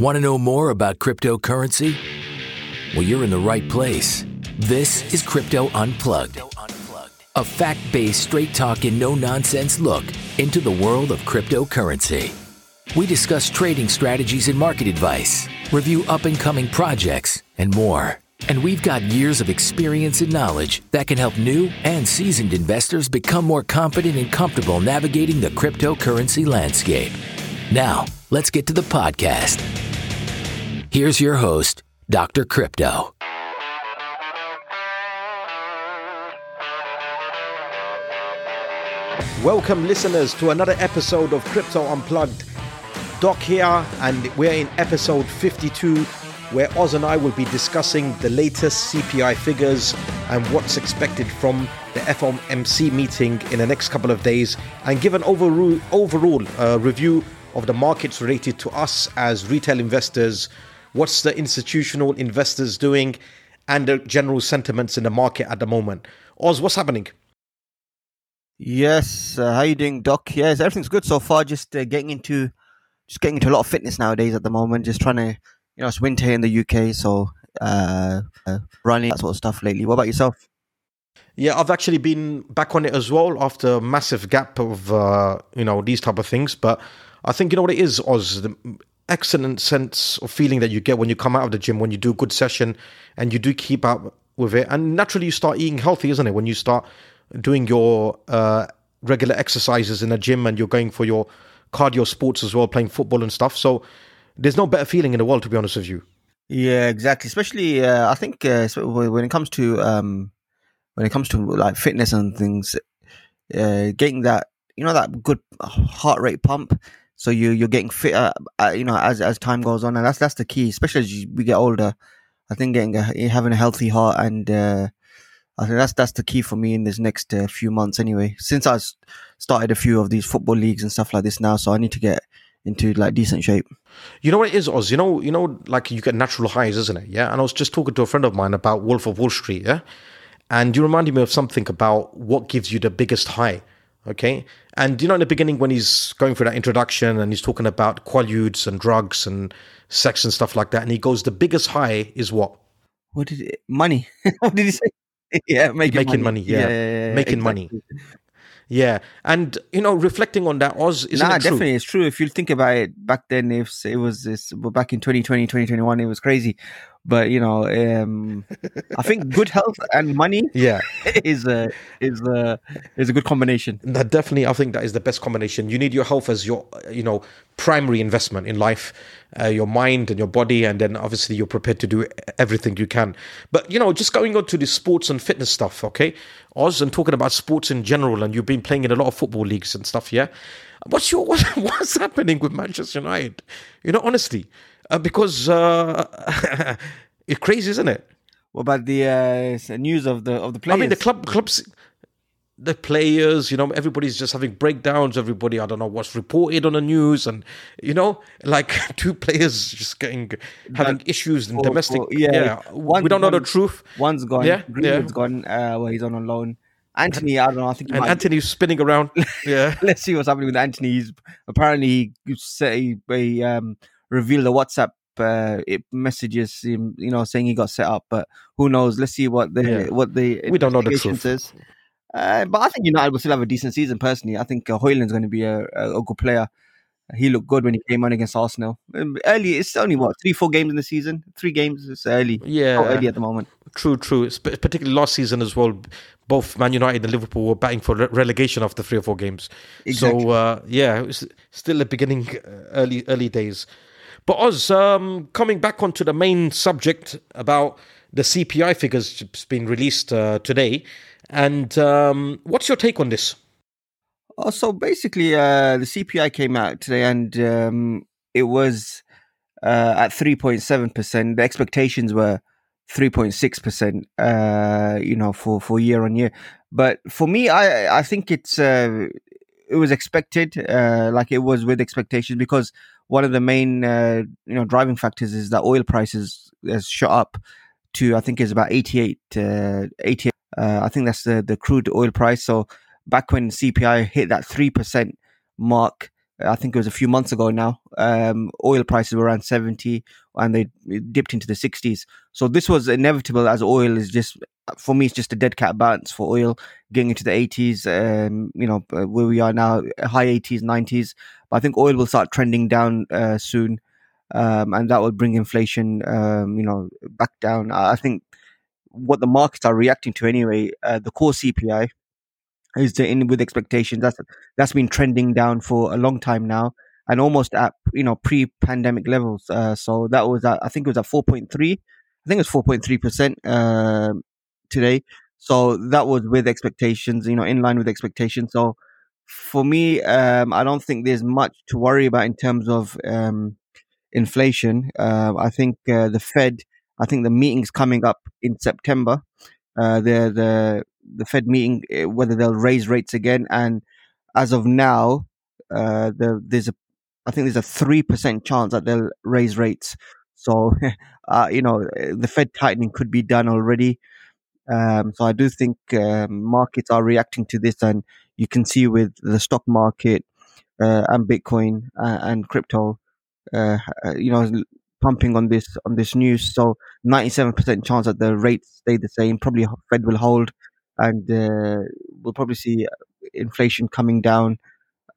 Want to know more about cryptocurrency? Well, you're in the right place. This is Crypto Unplugged, a fact based, straight talk, and no nonsense look into the world of cryptocurrency. We discuss trading strategies and market advice, review up and coming projects, and more. And we've got years of experience and knowledge that can help new and seasoned investors become more confident and comfortable navigating the cryptocurrency landscape. Now, let's get to the podcast. Here's your host, Dr. Crypto. Welcome, listeners, to another episode of Crypto Unplugged. Doc here, and we're in episode 52, where Oz and I will be discussing the latest CPI figures and what's expected from the FOMC meeting in the next couple of days, and give an overall, overall uh, review of the markets related to us as retail investors, what's the institutional investors doing, and the general sentiments in the market at the moment. Oz, what's happening? Yes, uh, how you doing, Doc? Yes, everything's good so far. Just uh, getting into, just getting into a lot of fitness nowadays at the moment. Just trying to, you know, it's winter in the UK, so uh, uh, running that sort of stuff lately. What about yourself? Yeah, I've actually been back on it as well after a massive gap of uh, you know these type of things. But I think you know what it is, Oz. The excellent sense of feeling that you get when you come out of the gym, when you do a good session, and you do keep up with it, and naturally you start eating healthy, isn't it? When you start doing your uh, regular exercises in a gym and you're going for your cardio sports as well, playing football and stuff. So there's no better feeling in the world, to be honest with you. Yeah, exactly. Especially, uh, I think uh, when it comes to um, when it comes to like fitness and things, uh, getting that you know that good heart rate pump, so you you're getting fitter, uh, you know, as as time goes on, and that's that's the key. Especially as you, we get older, I think getting a, having a healthy heart and uh, I think that's that's the key for me in this next uh, few months. Anyway, since I started a few of these football leagues and stuff like this now, so I need to get into like decent shape. You know what it is, Oz? You know, you know, like you get natural highs, isn't it? Yeah. And I was just talking to a friend of mine about Wolf of Wall Street. Yeah. And you reminded me of something about what gives you the biggest high. Okay. And you know, in the beginning, when he's going through that introduction and he's talking about quaaludes and drugs and sex and stuff like that, and he goes, the biggest high is what? What did it? Money. what did he say? yeah, making, making money. money. yeah. Yeah, yeah, yeah, making exactly. money. Yeah, and you know, reflecting on that, Oz isn't nah, it true? definitely, it's true. If you think about it, back then, if it was this, back in 2020, 2021, it was crazy. But you know, um, I think good health and money Yeah, is a is a is a good combination. that definitely, I think that is the best combination. You need your health as your, you know, primary investment in life, uh, your mind and your body, and then obviously you're prepared to do everything you can. But you know, just going on to the sports and fitness stuff, okay, Oz, and talking about sports in general, and you've been playing in a lot of football leagues and stuff, yeah. What's your what, what's happening with Manchester United? You know, honestly, uh, because uh, it's crazy, isn't it? What about the uh, news of the of the players? I mean, the club clubs, the players, you know, everybody's just having breakdowns. Everybody, I don't know what's reported on the news, and you know, like two players just getting having issues in for- domestic. for- yeah, yeah, one- we don't know the truth. One's gone. Yeah, Greenwood's yeah. gone. Uh, well, he's on a loan. Antony, I don't know. I think And Antony's spinning around. Yeah, let's see what's happening with Antony. He's apparently he said he, um, revealed the WhatsApp uh, it messages, him, you know, saying he got set up. But who knows? Let's see what the Yeah. what the We don't know the truth. says. Uh, but I think United will still have a decent season. Personally, I think uh, Højlund's going to be a, a, a good player. He looked good when he came on against Arsenal. Um, early, it's only what three, four games in the season. Three games. It's early. yeah. Not early at the moment. True, true. Sp- Particularly last season as well. Both Man United and Liverpool were batting for re- relegation after three or four games. Exactly. So uh, yeah, it was still the beginning, uh, early early days. But Oz, um, coming back onto the main subject about the CPI figures being released uh, today, and um, what's your take on this? Oh, so basically, uh, the CPI came out today, and um, it was uh, at three point seven percent. The expectations were three point six percent. Uh, you know, for for year on year. But for me, I I think it's uh, it was expected, uh, like it was with expectations, because one of the main uh, you know driving factors is that oil prices has shot up to I think is about 88, uh, 88 uh, I think that's the the crude oil price. So back when CPI hit that three percent mark, I think it was a few months ago now. Um, oil prices were around 70 and they dipped into the 60s. So this was inevitable as oil is just, for me, it's just a dead cat bounce for oil getting into the 80s, um, you know, uh, where we are now, high 80s, 90s. But I think oil will start trending down uh, soon. Um, and that will bring inflation, um, you know, back down. I think what the markets are reacting to anyway, uh, the core CPI, is in with expectations. That's that's been trending down for a long time now, and almost at you know pre-pandemic levels. Uh, so that was at, I think it was at four point three. I think it was four point three percent um, today. So that was with expectations, you know, in line with expectations. So for me, um, I don't think there's much to worry about in terms of um, inflation. Uh, I think uh, the Fed, I think the meeting's coming up in September. Uh, the the the Fed meeting eh, whether they'll raise rates again. And as of now, uh, the, there's a I think there's a three percent chance that they'll raise rates. So, uh, you know, the Fed tightening could be done already. Um, so I do think um, markets are reacting to this, and you can see with the stock market uh, and Bitcoin uh, and crypto, uh you know, pumping on this on this news. So 97% chance that the rates stay the same. Probably Fed will hold and uh, we'll probably see inflation coming down,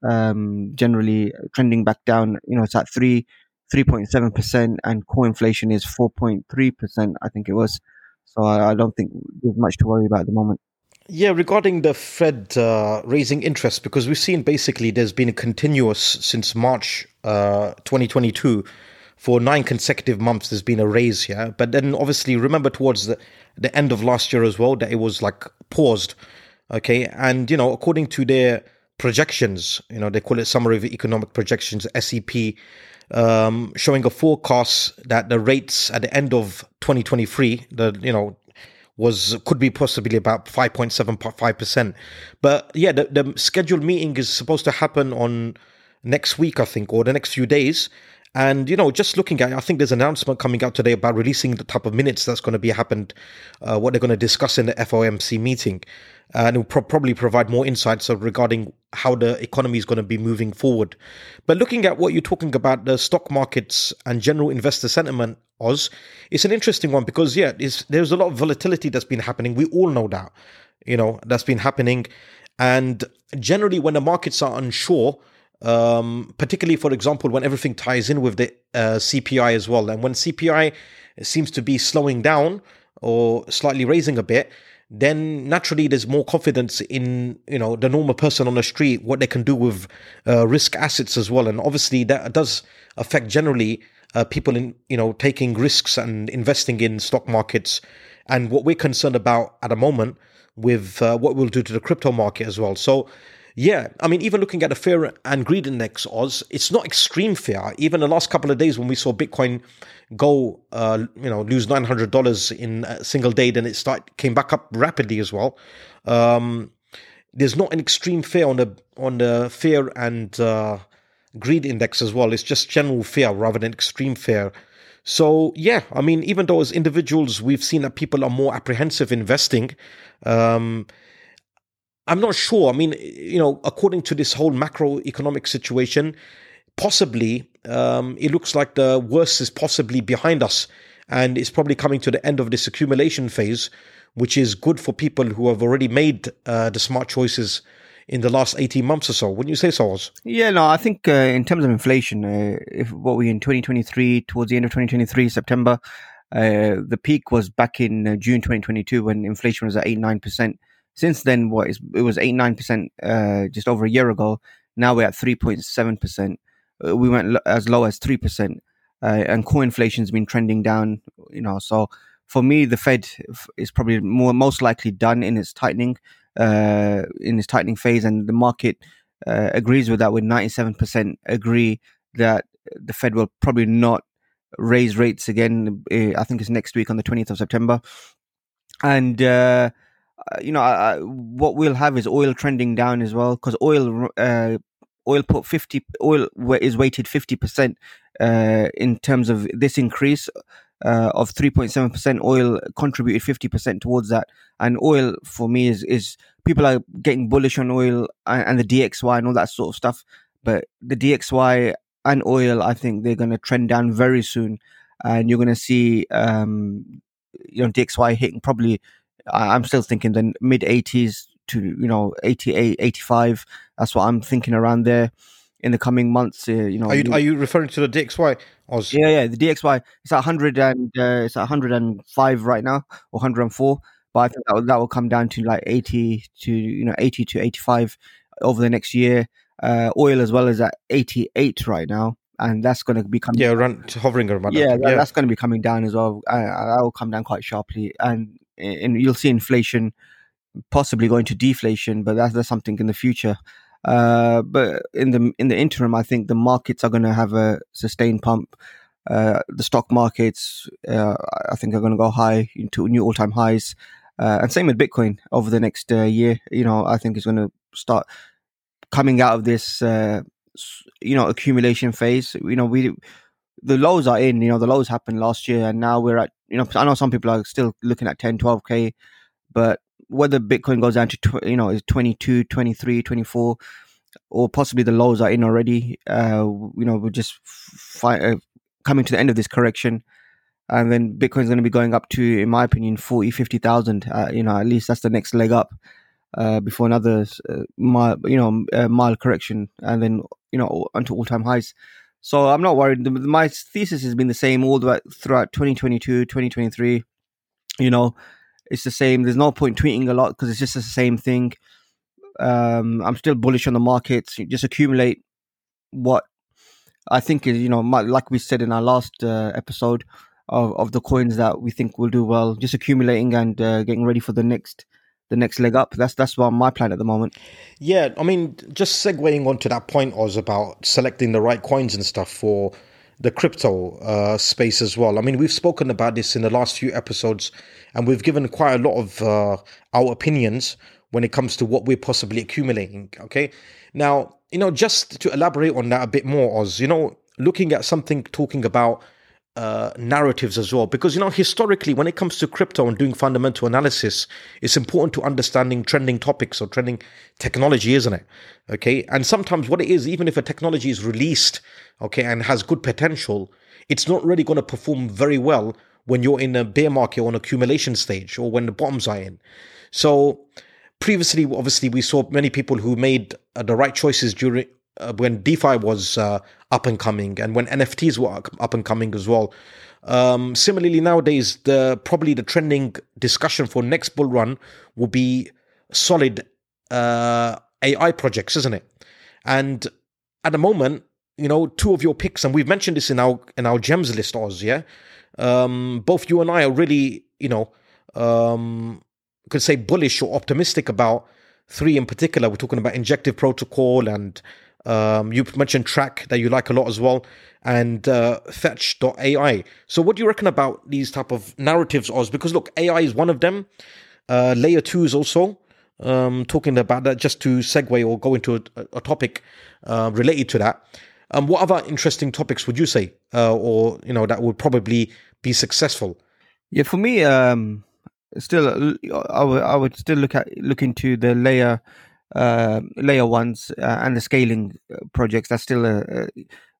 um, generally trending back down. You know, it's at three, three point seven percent, and core inflation is four point three percent. I think it was. So I, I, don't think there's much to worry about at the moment. Yeah, regarding the Fed uh, raising interest, because we've seen basically there's been a continuous since March uh, 2022 for nine consecutive months there's been a raise here but then obviously remember towards the, the end of last year as well that it was like paused okay and you know according to their projections you know they call it summary of economic projections sep um, showing a forecast that the rates at the end of 2023 the you know was could be possibly about 5.75%. But yeah, the, the scheduled meeting is supposed to happen on next week, I think, or the next few days. And you know, just looking at, it, I think there's an announcement coming out today about releasing the type of minutes that's going to be happened, uh, what they're going to discuss in the FOMC meeting, and it will pro- probably provide more insights regarding how the economy is going to be moving forward. But looking at what you're talking about, the stock markets and general investor sentiment, Oz, it's an interesting one because yeah, there's a lot of volatility that's been happening. We all know that, you know, that's been happening, and generally when the markets are unsure um, particularly for example when everything ties in with the uh, CPI as well. And when CPI seems to be slowing down or slightly raising a bit, then naturally there's more confidence in you know the normal person on the street what they can do with uh, risk assets as well. And obviously that does affect generally uh, people in you know taking risks and investing in stock markets. And what we're concerned about at the moment with uh, what we'll do to the crypto market as well. So yeah, I mean, even looking at the fear and greed index, Oz, it's not extreme fear. Even the last couple of days when we saw Bitcoin go, uh, you know, lose nine hundred dollars in a single day, then it start came back up rapidly as well. Um, there's not an extreme fear on the on the fear and uh, greed index as well. It's just general fear rather than extreme fear. So yeah, I mean, even though as individuals we've seen that people are more apprehensive investing. Um, I'm not sure. I mean, you know, according to this whole macroeconomic situation, possibly um, it looks like the worst is possibly behind us, and it's probably coming to the end of this accumulation phase, which is good for people who have already made uh, the smart choices in the last 18 months or so. Wouldn't you say so, Oz? Yeah, no, I think uh, in terms of inflation, uh, if what we in 2023, towards the end of 2023, September, uh, the peak was back in uh, June 2022 when inflation was at 8 9%. Since then, what is it was eight nine percent uh, just over a year ago. Now we're at three point seven percent. Uh, we went as low as three percent, uh, and core inflation has been trending down. You know, so for me, the Fed is probably more most likely done in its tightening, uh, in its tightening phase, and the market uh, agrees with that. With ninety seven percent agree that the Fed will probably not raise rates again. Uh, I think it's next week on the twentieth of September, and uh, uh, you know, uh, what we'll have is oil trending down as well because oil, uh, oil put fifty, oil is weighted fifty percent uh, in terms of this increase uh, of three point seven percent. Oil contributed fifty percent towards that, and oil for me is is people are getting bullish on oil and, and the DXY and all that sort of stuff. but the DXY and oil, I think they're going to trend down very soon, and you're going to see, um, you know, DXY hitting probably. I'm still thinking the mid 80s to you know 88, 85. That's what I'm thinking around there in the coming months. Uh, you know, are you, are you referring to the DXY? Oz? Yeah, yeah, the DXY. It's at 100 and uh, it's at 105 right now or 104. But I think that will, that will come down to like 80 to you know 80 to 85 over the next year. Uh, oil as well is at 88 right now, and that's going to be coming. Yeah, around hovering around. Yeah, that, yeah, that's going to be coming down as well. Uh, that will come down quite sharply, and and you'll see inflation possibly going to deflation, but that's, that's something in the future. Uh, but in the in the interim, I think the markets are going to have a sustained pump. Uh, the stock markets, uh, I think, are going to go high into new all time highs, uh, and same with Bitcoin over the next uh, year. You know, I think it's going to start coming out of this, uh, you know, accumulation phase. You know, we the lows are in. You know, the lows happened last year, and now we're at. You know, I know some people are still looking at 10, 12 k, but whether Bitcoin goes down to, tw- you know, is 22, 23, 24, or possibly the lows are in already. Uh, you know, we're just fi- uh, coming to the end of this correction. And then Bitcoin's going to be going up to, in my opinion, 40, 50,000. Uh, you know, at least that's the next leg up uh, before another, uh, mile, you know, uh, mild correction. And then, you know, onto all time highs. So I'm not worried. My thesis has been the same all the way throughout 2022, 2023. You know, it's the same. There's no point tweeting a lot because it's just the same thing. Um, I'm still bullish on the markets. Just accumulate what I think is, you know, like we said in our last uh, episode of, of the coins that we think will do well. Just accumulating and uh, getting ready for the next the next leg up. That's that's what my plan at the moment. Yeah, I mean, just segueing onto that point, was about selecting the right coins and stuff for the crypto uh, space as well. I mean, we've spoken about this in the last few episodes, and we've given quite a lot of uh, our opinions when it comes to what we're possibly accumulating. Okay, now you know just to elaborate on that a bit more, Oz. You know, looking at something talking about uh, narratives as well. Because, you know, historically, when it comes to crypto and doing fundamental analysis, it's important to understanding trending topics or trending technology, isn't it? Okay. And sometimes what it is, even if a technology is released, okay, and has good potential, it's not really going to perform very well when you're in a bear market or an accumulation stage or when the bottoms are in. So, previously, obviously, we saw many people who made uh, the right choices during uh, when DeFi was uh, up and coming and when NFTs were up and coming as well. Um, similarly, nowadays, the probably the trending discussion for next bull run will be solid uh, AI projects, isn't it? And at the moment, you know, two of your picks, and we've mentioned this in our in our gems list, Oz. Yeah, um, both you and I are really, you know, um, could say bullish or optimistic about three in particular. We're talking about injective protocol and um, you mentioned Track that you like a lot as well, and uh, Fetch.ai. So, what do you reckon about these type of narratives, Oz? Because look, AI is one of them. Uh, layer two is also um, talking about that. Just to segue or go into a, a topic uh, related to that. Um, what other interesting topics would you say, uh, or you know, that would probably be successful? Yeah, for me, um, still, I would I would still look at look into the layer uh, layer ones uh, and the scaling uh, projects that's still a, a,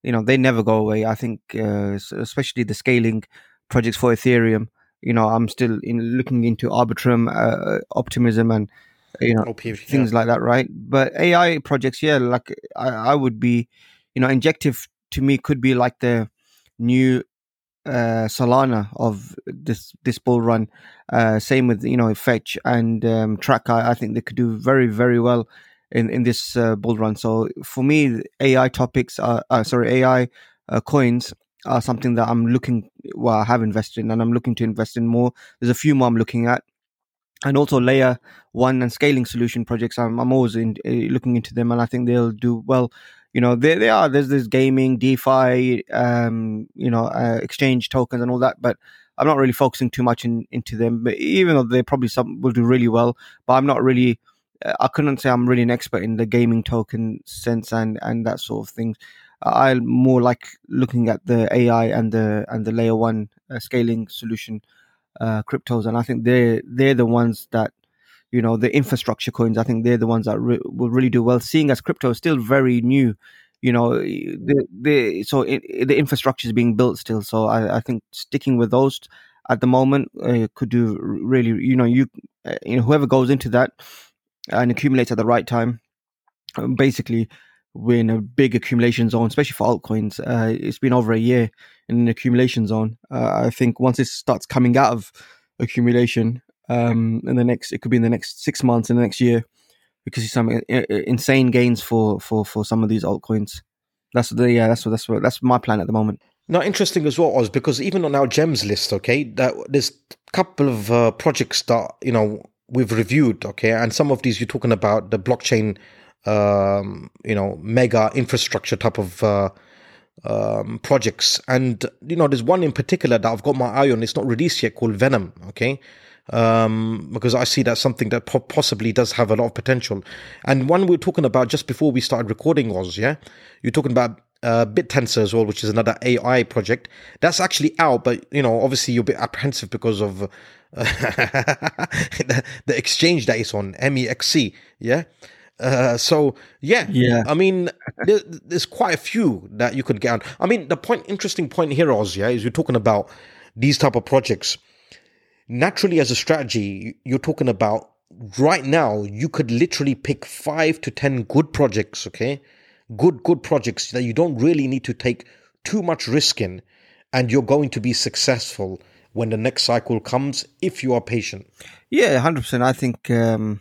you know they never go away i think uh, especially the scaling projects for ethereum you know i'm still in looking into arbitrum uh, optimism and you know OP, things yeah. like that right but ai projects yeah like I, I would be you know injective to me could be like the new uh, Solana of this this bull run. Uh, same with you know Fetch and um, Track. I, think they could do very very well in in this uh, bull run. So for me, AI topics are uh, sorry AI uh, coins are something that I'm looking. Well, I have invested in, and I'm looking to invest in more. There's a few more I'm looking at. And also layer one and scaling solution projects. I'm, I'm always in, uh, looking into them, and I think they'll do well you know there they are there's this gaming defi um you know uh, exchange tokens and all that but i'm not really focusing too much in, into them but even though they probably some will do really well but i'm not really uh, i couldn't say i'm really an expert in the gaming token sense and and that sort of thing i'm more like looking at the ai and the and the layer one uh, scaling solution uh, cryptos and i think they're they're the ones that you know the infrastructure coins i think they're the ones that re- will really do well seeing as crypto is still very new you know the the so it, the infrastructure is being built still. So I, I think sticking with those at the moment uh, could do really. You know, you uh, you know whoever goes into that and accumulates at the right time, um, basically we're in a big accumulation zone, especially for altcoins. Uh, it's been over a year in an accumulation zone. Uh, I think once it starts coming out of accumulation, um, in the next, it could be in the next six months, in the next year, we could see some uh, uh, insane gains for for for some of these altcoins. That's the yeah, that's what that's what that's my plan at the moment. Now, interesting as well, Oz, because even on our gems list, okay, that there's a couple of uh, projects that you know we've reviewed, okay, and some of these you're talking about the blockchain, um, you know, mega infrastructure type of uh, um, projects, and you know, there's one in particular that I've got my eye on. It's not released yet, called Venom, okay, um, because I see that's something that po- possibly does have a lot of potential. And one we are talking about just before we started recording was, yeah, you're talking about uh, BitTensor as well, which is another AI project. That's actually out, but you know, obviously you're a bit apprehensive because of uh, the, the exchange that is on MEXC, yeah. Uh, so yeah, yeah. I mean, there, there's quite a few that you could get on. I mean, the point, interesting point here, Oz, yeah, is you're talking about these type of projects naturally as a strategy you're talking about right now you could literally pick 5 to 10 good projects okay? Good good projects that you don't really need to take too much risk in and you're going to be successful when the next cycle comes if you are patient. Yeah 100% i think um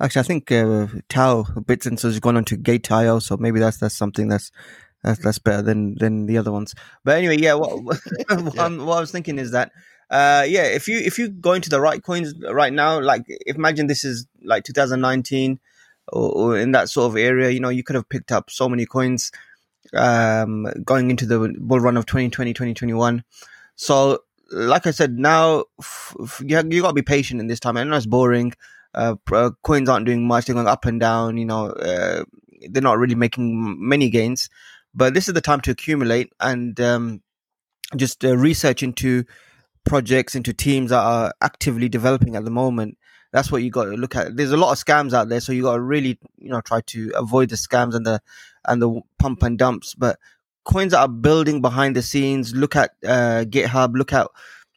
actually i think uh, TAO BitTensor has gone on to gate.io so maybe that's that's something that's that's, that's better than than the other ones. But anyway yeah what, what, yeah. what, what i was thinking is that uh, yeah, if you if you go into the right coins right now, like imagine this is like 2019 or, or, in that sort of area, you know, you could have picked up so many coins um, going into the bull run of 2020, 2021. So, like I said, now f- f- you, you got to be patient in this time. I know it's boring. Uh, uh, coins aren't doing much; they're going up and down. You know, uh, they're not really making many gains. But this is the time to accumulate and um, just uh, research into projects into teams that are actively developing at the moment. That's what you got to look at. There's a lot of scams out there so you got to really you know try to avoid the scams and the and the pump and dumps. But coins that are building behind the scenes look at uh, github look at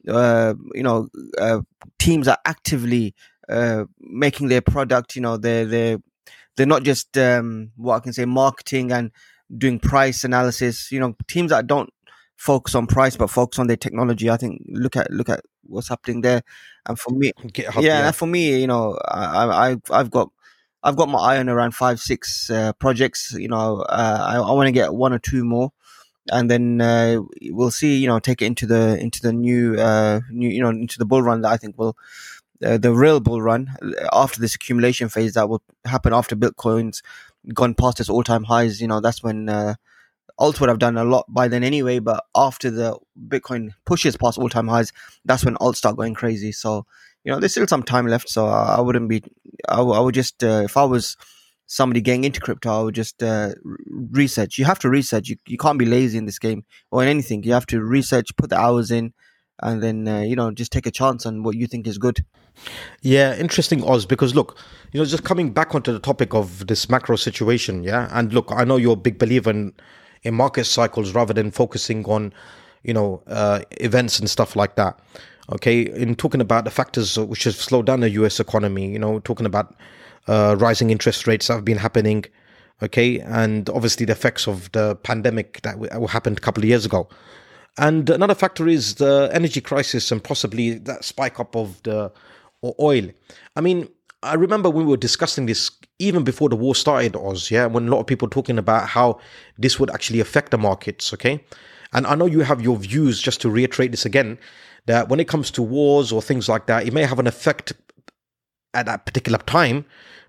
uh, you know uh, teams are actively uh, making their product you know they're they're they're not just um, what i can say marketing and doing price analysis. You know teams that don't focus on price but focus on their technology. I think look at look at what's happening there. And for me, GitHub, yeah, yeah. for me, you know, I, I I've got I've got my eye on around five six uh, projects. You know, uh, I, I want to get one or two more. And then uh, we'll see. You know, take it into the into the new, uh, new, you know, into the bull run that I think will uh, the real bull run after this accumulation phase that will happen after Bitcoin's gone past its all time highs. You know, that's when alt would have done a lot by then anyway, but after the Bitcoin pushes past all time highs, that's when alt start going crazy. So, you know, there's still some time left. So I, wouldn't be, I, I would just, uh, if I was somebody getting into crypto, I would just uh, research. You have to research. You, you can't be lazy in this game or in anything. You have to research, put the hours in, and then, uh, you know, just take a chance on what you think is good. Yeah, interesting, Oz, because look, you know, just coming back onto the topic of this macro situation, yeah, and look, I know you're a big believer in in market cycles rather than focusing on you know uh, events and stuff like that. Okay in talking about the factors which have slowed down the us economy you know talking about uh, rising interest rates that have been happening okay and obviously the effects of the pandemic that happened a couple of years ago. And another factor is the energy crisis and possibly that spike up of the oil. I mean I remember when we were discussing this even before the war started, Oz, yeah, when a lot of people talking about how this would actually affect the markets, okay? And I know you have your views, just to reiterate this again, that when it comes to wars or things like that, it may have an effect at that particular time,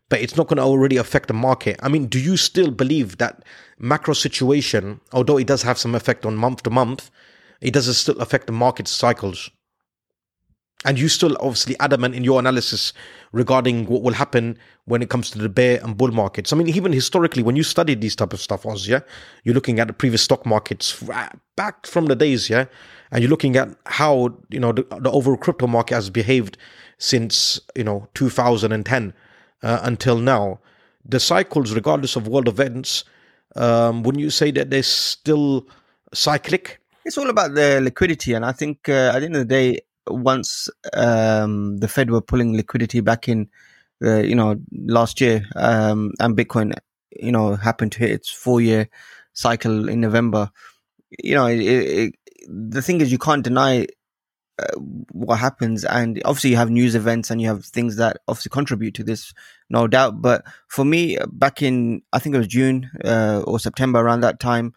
but it's not going to already affect the market. I mean, do you still believe that macro situation, although it does have some effect on month to month, it does still affect the market cycles? And you still obviously adamant in your analysis regarding what will happen when it comes to the bear and bull markets. I mean, even historically, when you studied these type of stuff, Oz, yeah, you're looking at the previous stock markets back from the days, yeah, and you're looking at how you know the, the overall crypto market has behaved since you know 2010 uh, until now. The cycles, regardless of world events, Um, wouldn't you say that they're still cyclic? It's all about the liquidity, and I think uh, at the end of the day, once um, the Fed were pulling liquidity back in, uh, you know, last year, um, and Bitcoin, you know, happened to hit its four-year cycle in November. You know, it, it, the thing is, you can't deny uh, what happens, and obviously you have news events and you have things that obviously contribute to this, no doubt. But for me, back in I think it was June uh, or September around that time,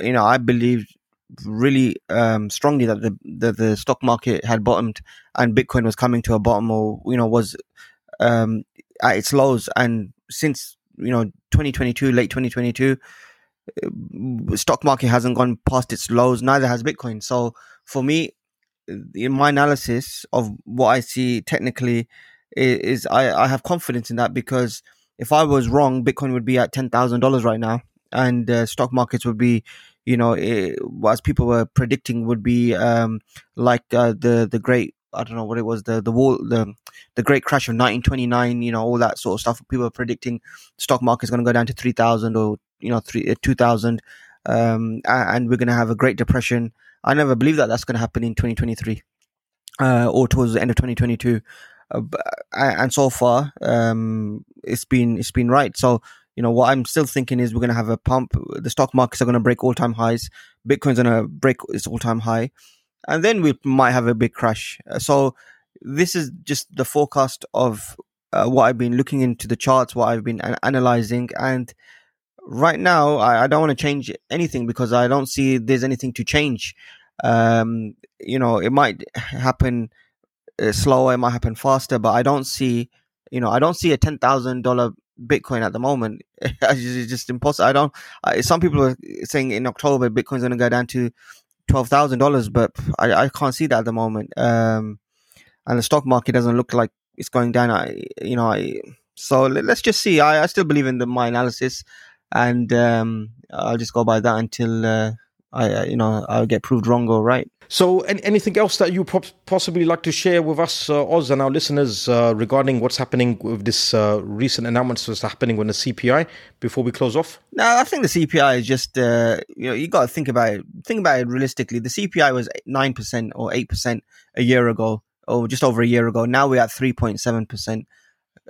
you know, I believed really um, strongly that the, the, the stock market had bottomed and Bitcoin was coming to a bottom or you know was um, at its lows. And since you know 2022, late 2022, uh, stock market hasn't gone past its lows. Neither has Bitcoin. So for me, in my analysis of what I see technically is, I, I have confidence in that because if I was wrong, Bitcoin would be at ten thousand dollars right now, and uh, stock markets would be you know, it, as people were predicting, would be um, like uh, the the great I don't know what it was the the wall the the great crash of 1929. You know, all that sort of stuff. People were predicting stock market is going to go down to three thousand or you know three uh, two thousand, um, and we're going to have a great depression. I never believe that that's going to happen in 2023 uh, or towards the end of 2022. Uh, and so far, um, it's been it's been right. So you know, what I'm still thinking is we're going to have a pump. The stock markets are going to break all time highs. Bitcoin's going to break its all time high. And then we might have a big crash. Uh, so this is just the forecast of uh, what I've been looking into the charts, what I've been analyzing. And right now, I, I don't want to change anything because I don't see there's anything to change. Um, you know, it might happen uh, slower, it might happen faster, but I don't see, you know, I don't see a $10,000 Bitcoin at the moment. it's just impossible. I don't. I, some people are saying in October Bitcoin's going to go down to twelve thousand dollars, but I, I can't see that at the moment. Um, and the stock market doesn't look like it's going down. I, you know, I, so let's just see. I, I still believe in the, my analysis, and um, I'll just go by that until uh, I, you know, I'll get proved wrong or right. So, any, anything else that you possibly like to share with us, uh, Oz, and our listeners uh, regarding what's happening with this uh, recent announcement that's happening with the CPI before we close off? No, I think the CPI is just, uh, you know, you got to think about it. Think about it realistically. The CPI was 9% or 8% a year ago, or just over a year ago. Now we're at 3.7%.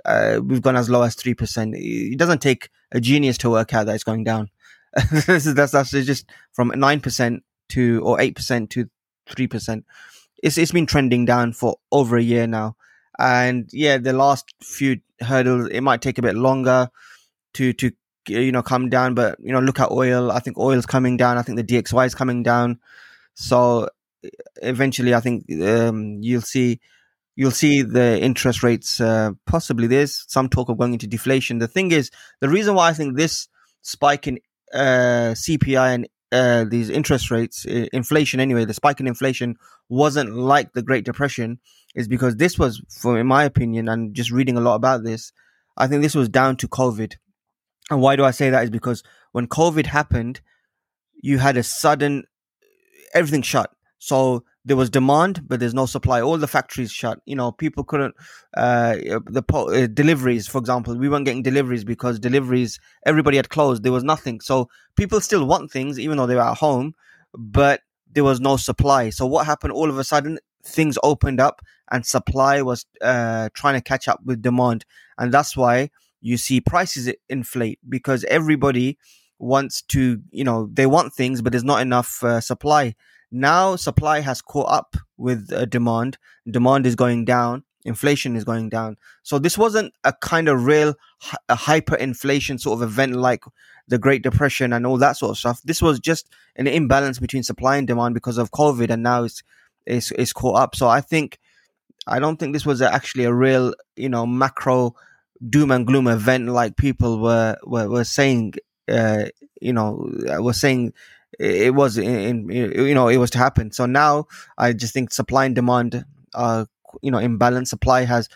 Uh, we've gone as low as 3%. It doesn't take a genius to work out that it's going down. that's, just from 9% to, or 8% to three percent. It's it's been trending down for over a year now, and yeah, the last few hurdles it might take a bit longer to to you know come down. But you know, look at oil. I think oil's coming down. I think the DXY is coming down. So eventually, I think um, you'll see you'll see the interest rates uh, possibly there's some talk of going into deflation. The thing is, the reason why I think this spike in uh, CPI and uh, these interest rates, inflation anyway, the spike in inflation wasn't like the Great Depression, is because this was, for in my opinion, and just reading a lot about this, I think this was down to COVID. And why do I say that? Is because when COVID happened, you had a sudden everything shut. So there was demand, but there's no supply. All the factories shut. You know, people couldn't. Uh, the po- uh, deliveries, for example, we weren't getting deliveries because deliveries everybody had closed. There was nothing. So people still want things, even though they were at home, but there was no supply. So what happened? All of a sudden, things opened up, and supply was uh, trying to catch up with demand, and that's why you see prices inflate because everybody wants to. You know, they want things, but there's not enough uh, supply now supply has caught up with uh, demand. Demand is going down. Inflation is going down. So this wasn't a kind of real a hyperinflation sort of event like the Great Depression and all that sort of stuff. This was just an imbalance between supply and demand because of COVID, and now it's it's, it's caught up. So I think I don't think this was actually a real you know macro doom and gloom event like people were were, were saying. Uh, you know, were saying it was in, you know it was to happen. So now I just think supply and demand are you know imbalance. Supply has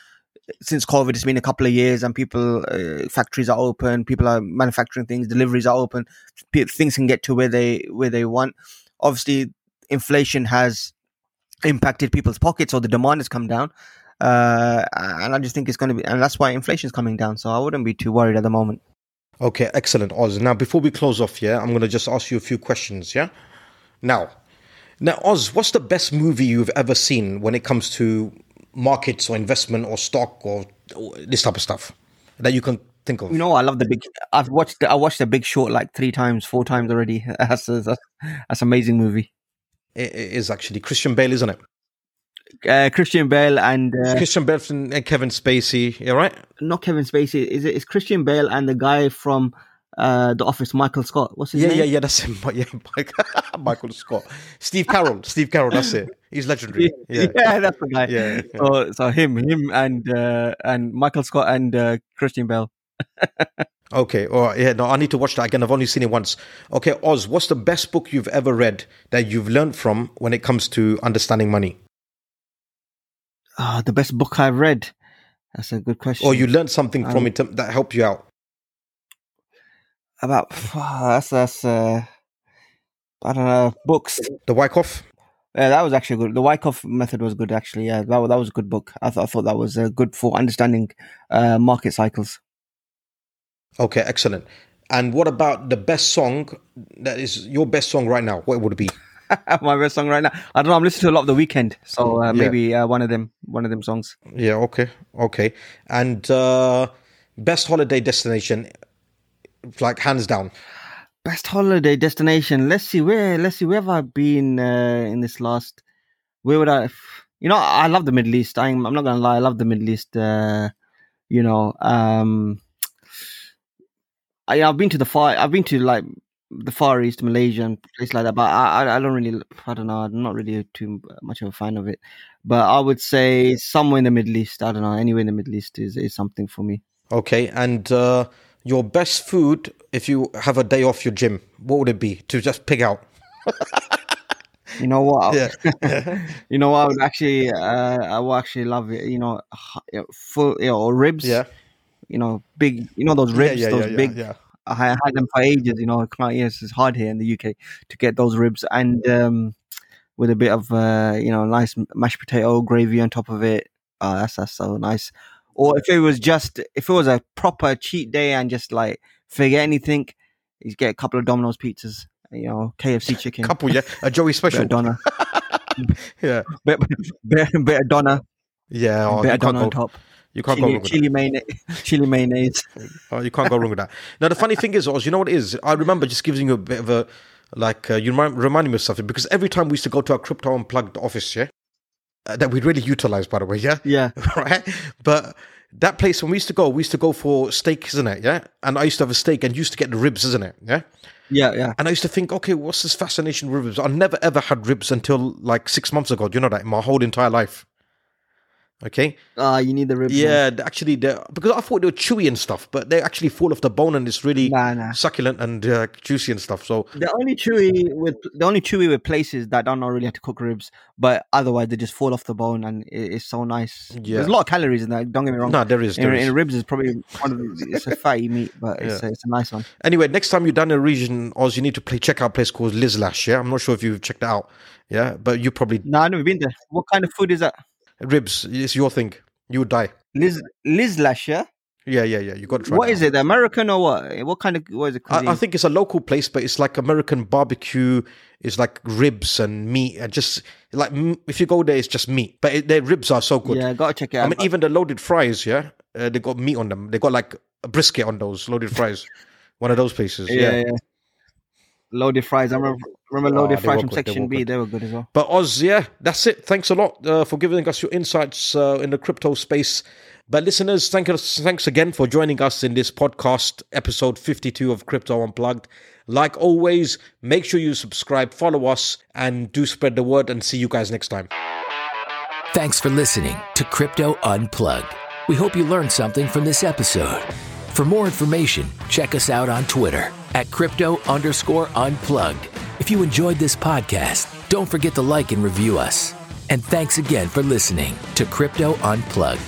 since COVID, it's been a couple of years, and people uh, factories are open, people are manufacturing things, deliveries are open, things can get to where they where they want. Obviously, inflation has impacted people's pockets, so the demand has come down. Uh, and I just think it's going to be, and that's why inflation is coming down. So I wouldn't be too worried at the moment. Okay, excellent, Oz. Now, before we close off, yeah, I'm going to just ask you a few questions, yeah? Now, now, Oz, what's the best movie you've ever seen when it comes to markets or investment or stock or, or this type of stuff that you can think of? You know, I love the big. I've watched. The, I watched the Big Short like three times, four times already. That's a, that's, that's an amazing movie. It is actually Christian Bale, isn't it? Uh, Christian Bale and uh, Christian Bale and Kevin Spacey, yeah, right? not Kevin Spacey. Is? It's Christian Bale and the guy from uh, The Office, Michael Scott. What's his Yeah, name? yeah, yeah, yeah. that's him. Yeah, Mike, Michael Scott. Steve Carell. Steve Carell, that's it. He's legendary. Yeah. that's the guy. Yeah, yeah. So, so him, him, and uh, and Michael Scott and uh, Christian Bale. Okay, all right, yeah, no, I need to watch that again. I've only seen it once. Okay, Oz, what's the best book you've ever read that you've learned from when it comes to understanding money? Ah, the best book I've read. That's a good question. Or you learned something from Um, it that helped you out? about that's that's uh, I don't know books. The Wyckoff? Yeah, that was actually good. The Wyckoff method was good, actually. Yeah, that, that was a good book. I, th- I thought that was uh, good for understanding uh, market cycles. Okay, excellent. And what about the best song that is your best song right now? What would it be? My best song right now. I don't know. I'm listening to a lot of The Weeknd, so uh, Yeah. maybe uh, one of them, one of them songs. Yeah, okay, okay. And uh, best holiday destination, like hands down. Best holiday destination. Let's see where. Let's see where have I been uh, in this last. Where would I? You know, I love the Middle East. I'm, I'm not gonna lie. I love the Middle East. Uh, you know, um, I, I've been to the far. I've been to like the Far East, Malaysia, and places like that. But I, I, don't really. I don't know. I'm not really too much of a fan of it. But I would say somewhere in the Middle East. I don't know. Anywhere in the Middle East is is something for me. Okay, and uh, your best food if you have a day off your gym, what would it be to just pick out? You know what? Yeah. you know what? I would actually, uh, I would actually love it. You know, h- you know, full, you know, ribs. Yeah, You know, big. You know those ribs, yeah, yeah, those yeah, big. I had them for ages. You know, I can't. Yes, it's hard here in the UK to get those ribs, and um, with a bit of uh, you know, nice mashed potato gravy on top of it. Oh, that's that's so nice. Or if it was just, if it was a proper cheat day and just like forget anything, you get a couple of Domino's pizzas. You know, KFC chicken, couple. Yeah, a Joey bit special. of doner, Yeah, bit, bit, bit of doner. yeah. Oh, bit of can't on top. You can't go wrong with that. chili mayonnaise. Chili mayonnaise. Oh, you can't go wrong with that. Now the funny thing is, Oz, you know what it is? I remember just giving you a bit of a like uh, you remind, reminding me of something because every time we used to go to our crypto unplugged office, yeah, uh, that we really utilize, by the way, yeah, Yeah. right. But that place when we used to go, we used to go for steak, isn't it? Yeah, and I used to have a steak and used to get the ribs, isn't it? Yeah. Yeah, yeah. And I used to think, okay, what's this fascination with ribs? I never ever had ribs until like six months ago. Do you know that? In my whole entire life. Okay. Ah, you need the ribs. Yeah, actually, because I thought they were chewy and stuff, but they actually fall off the bone and it's really Nah, nah. succulent and uh, juicy and stuff. So The only chewy with the only chewy with places that don't know really how to cook ribs, but otherwise they just fall off the bone and it, it's so nice. Yeah. There's a lot of calories in that. Don't get me wrong. no, there is. in, There is. in ribs is probably one of the, it's a fatty meat, but it's a, it's a nice one. Anyway, next time you're down in the region, Oz, you need to play, check out a place called Lizlash. Yeah, I'm not sure if you've checked it out. Yeah, but you probably No, I've never been there. What kind of food is that? Ribs. It's your thing. You would die. Liz Liz Lash, yeah? Yeah, yeah, yeah. You got to try. What is it? American or what? What kind of what is it? I, I think it's a local place, but it's like American barbecue. It's like ribs and meat, and just like if you go there, it's just meat. But it, their ribs are so good. Yeah, gotta check it out. I mean, even the loaded fries, yeah, uh, they got meat on them. They got like a brisket on those loaded fries. One of those places, yeah. yeah, yeah. Loaded fries. I remember, remember Oh, loaded they fries were from good, they Section B. good. They were good as well. But Oz, yeah, that's it. Thanks a lot uh, for giving us your insights uh, in the crypto space. But listeners, thank us, thanks again for joining us in this podcast, episode 52 of Crypto Unplugged. Like always, make sure you subscribe, follow us, and do spread the word. And see you guys next time. Thanks for listening to Crypto Unplugged. We hope you learned something from this episode. For more information, check us out on Twitter at crypto underscore unplugged. If you enjoyed this podcast, don't forget to like and review us. And thanks again for listening to Crypto Unplugged.